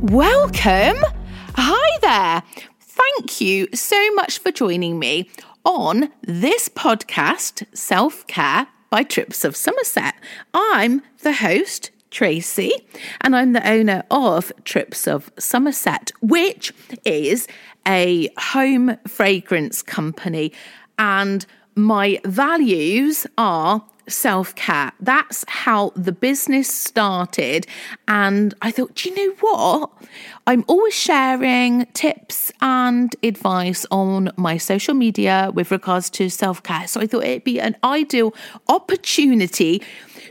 Welcome. Hi there. Thank you so much for joining me on this podcast, Self Care by Tripps of Somerset. I'm the host, Tracey, and I'm the owner of Tripps of Somerset, which is a home fragrance company. And my values are self care. That's how the business started. And I thought, do you know what? I'm always sharing tips and advice on my social media with regards to self care. So I thought it'd be an ideal opportunity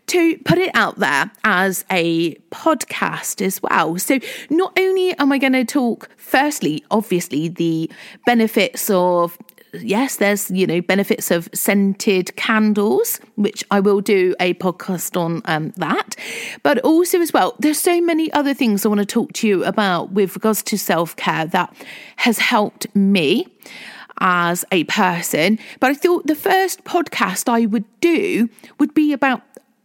to put it out there as a podcast as well. So not only am I going to talk, firstly, obviously, the benefits of yes, there's, you know, benefits of scented candles, which I will do a podcast on um, that. But also, as well, there's so many other things I want to talk to you about with regards to self care that has helped me as a person. But I thought the first podcast I would do would be about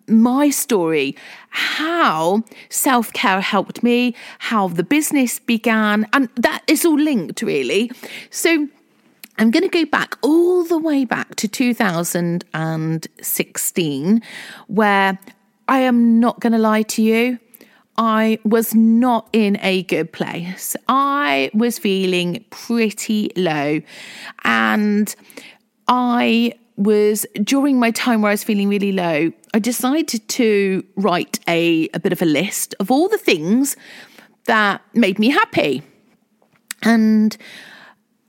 my story, how self care helped me, how the business began, and that is all linked really. So, I'm going to go back all the way back to 2016, where I am not going to lie to you. I was not in a good place. I was feeling pretty low. And I was, during my time where I was feeling really low, I decided to write a, a bit of a list of all the things that made me happy. And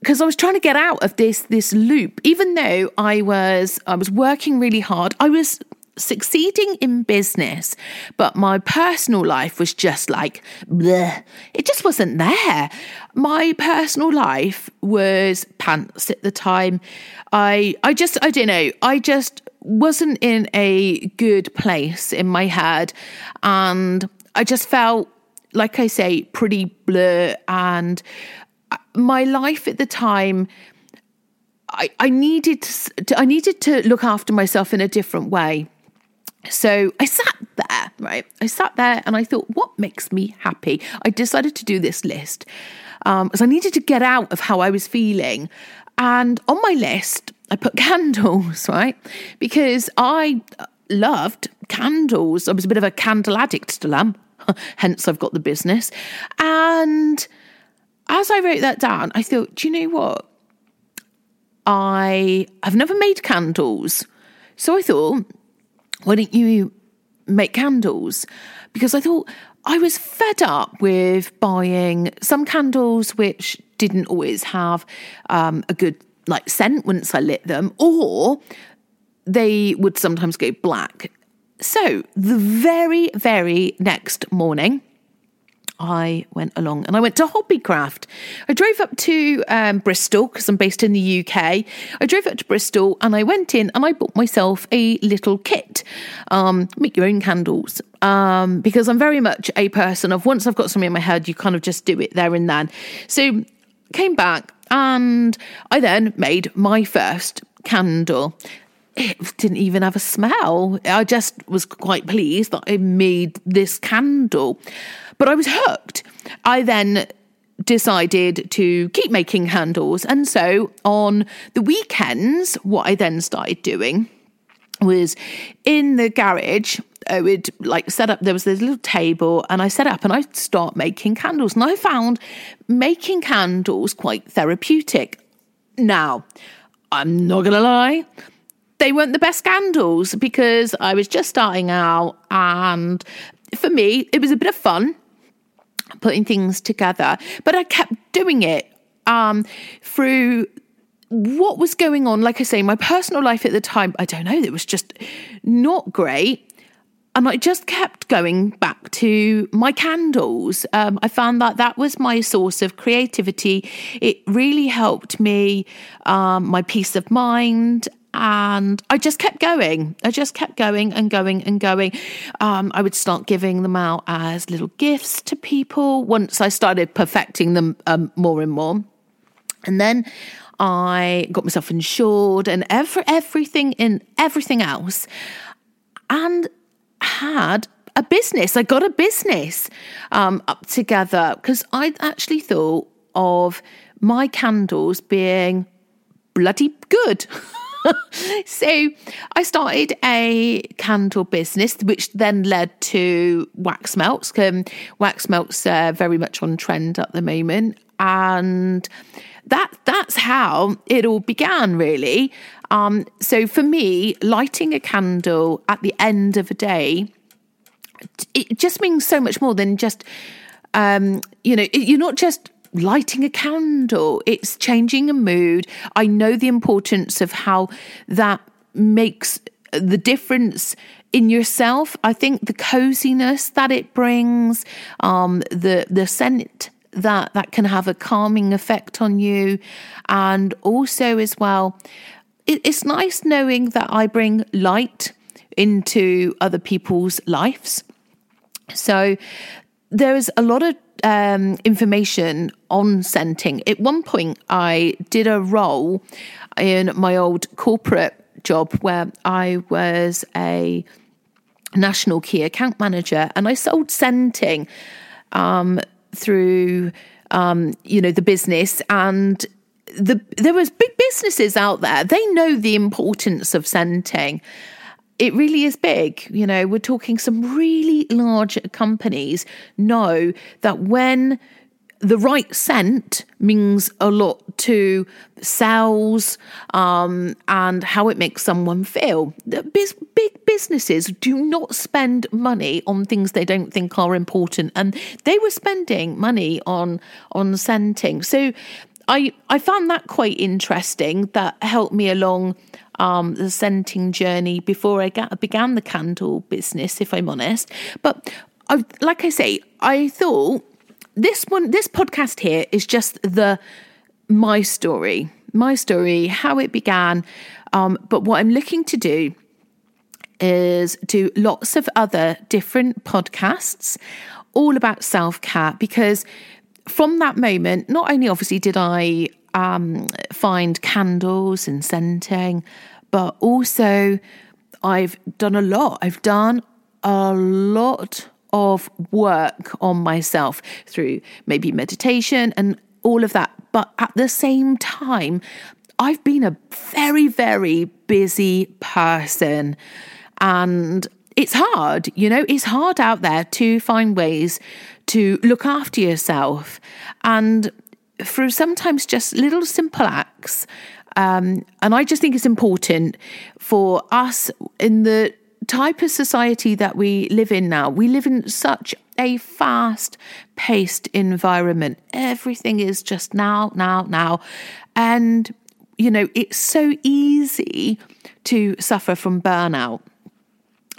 because I was trying to get out of this this loop even though I was I was working really hard. I was succeeding in business but my personal life was just like bleh. it just wasn't there. My personal life was pants at the time. I I just I don't know. I just wasn't in a good place in my head and I just felt like I say pretty blur and my life at the time I, I needed to, I needed to look after myself in a different way. So I sat there, right? I sat there and I thought, what makes me happy? I decided to do this list um, because I needed to get out of how I was feeling. And on my list, I put candles, right? Because I loved candles. I was a bit of a candle addict still am. Hence, I've got the business. And as I wrote that down, I thought, do you know what? I have never made candles. So I thought, why don't you make candles? Because I thought I was fed up with buying some candles which didn't always have um, a good like scent once I lit them, or they would sometimes go black. So the very, very next morning, I went along and I went to Hobbycraft. I drove up to um, Bristol because I'm based in the UK. I drove up to Bristol and I went in and I bought myself a little kit. Um, make your own candles. Um, because I'm very much a person of once I've got something in my head, you kind of just do it there and then. So came back and I then made my first candle it didn't even have a smell. I just was quite pleased that I made this candle. But I was hooked. I then decided to keep making candles. And so on the weekends, what I then started doing was in the garage. I would like set up, there was this little table, and I set up and I'd start making candles. And I found making candles quite therapeutic. Now, I'm not going to lie, they weren't the best candles because I was just starting out. And for me, it was a bit of fun putting things together. But I kept doing it um, through what was going on. Like I say, my personal life at the time, I don't know, it was just not great. And I just kept going back to my candles. Um, I found that that was my source of creativity. It really helped me, um, my peace of mind, and I just kept going. I just kept going and going and going. Um, I would start giving them out as little gifts to people once I started perfecting them um, more and more. And then I got myself insured and every, everything in everything else, and had a business. I got a business um, up together because I actually thought of my candles being bloody good. so I started a candle business, which then led to wax melts. Um, wax melts are very much on trend at the moment, and that that's how it all began, really. Um, so for me, lighting a candle at the end of a day, it just means so much more than just, um, you know, you're not just lighting a candle, it's changing a mood. I know the importance of how that makes the difference in yourself. I think the coziness that it brings, um, the the scent that that can have a calming effect on you, and also as well, it, it's nice knowing that I bring light into other people's lives. So there's a lot of um, information on scenting. At one point, I did a role in my old corporate job where I was a national key account manager and I sold scenting um, through um, you know the business. And the there was big businesses out there. They know the importance of scenting it really is big. You know, we're talking some really large companies know that when the right scent means a lot to sales um, and how it makes someone feel. Big, big businesses do not spend money on things they don't think are important, and they were spending money on on scenting. So I I found that quite interesting. That helped me along um, the scenting journey before I got, began the candle business, if I'm honest. But I, like I say, I thought this one, this podcast here is just the my story, my story, how it began. Um, but what I'm looking to do is do lots of other different podcasts all about self care because from that moment, not only obviously did I um, find candles and scenting, but also I've done a lot. I've done a lot of work on myself through maybe meditation and all of that. But at the same time, I've been a very, very busy person. And it's hard, you know, it's hard out there to find ways to look after yourself. And through sometimes just little simple acts. Um, and I just think it's important for us in the type of society that we live in now. We live in such a fast paced environment. Everything is just now, now, now. And, you know, it's so easy to suffer from burnout.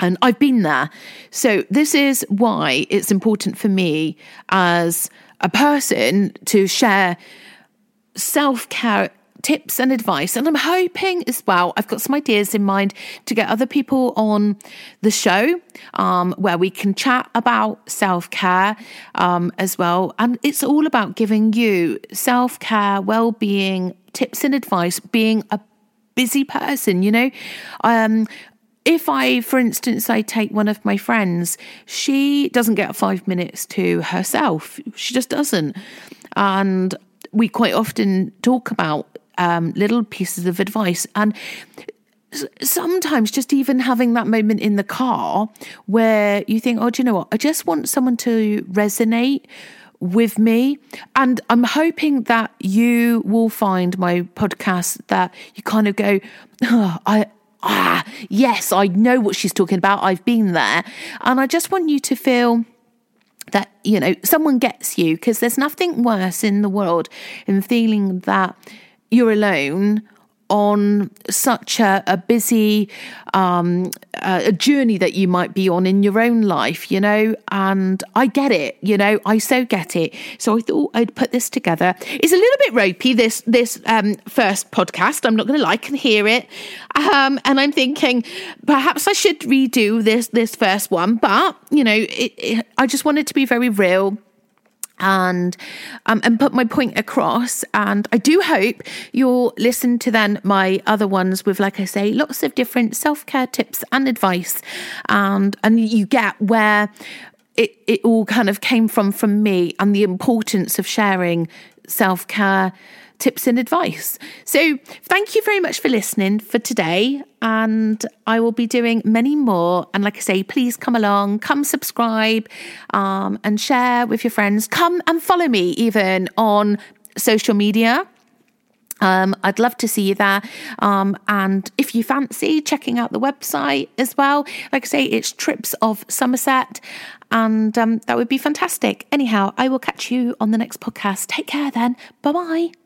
And I've been there. So, this is why it's important for me as a person to share self care tips and advice. And I'm hoping as well, I've got some ideas in mind to get other people on the show um, where we can chat about self care um, as well. And it's all about giving you self care, well being tips and advice, being a busy person, you know. Um, if I, for instance, I take one of my friends, she doesn't get five minutes to herself. She just doesn't. And we quite often talk about um, little pieces of advice. And sometimes just even having that moment in the car where you think, oh, do you know what? I just want someone to resonate with me. And I'm hoping that you will find my podcast that you kind of go, oh, I, ah, yes, I know what she's talking about. I've been there. And I just want you to feel that, you know, someone gets you because there's nothing worse in the world in feeling that you're alone on such a, a busy um, a journey that you might be on in your own life, you know. And I get it, you know, I so get it. So I thought I'd put this together. It's a little bit ropey this this um, first podcast. I'm not going to lie, and hear it, um, and I'm thinking perhaps I should redo this this first one. But you know, it, it, I just wanted to be very real and um, and put my point across. And I do hope you'll listen to then my other ones with, like I say, lots of different self care tips and advice, and and you get where it it all kind of came from from me and the importance of sharing self care tips and advice. So, thank you very much for listening for today. And I will be doing many more. And like I say, please come along, come subscribe um, and share with your friends. Come and follow me even on social media. Um, I'd love to see you there. Um, and if you fancy checking out the website as well, like I say, it's Tripps of Somerset. And um, that would be fantastic. Anyhow, I will catch you on the next podcast. Take care then. Bye bye.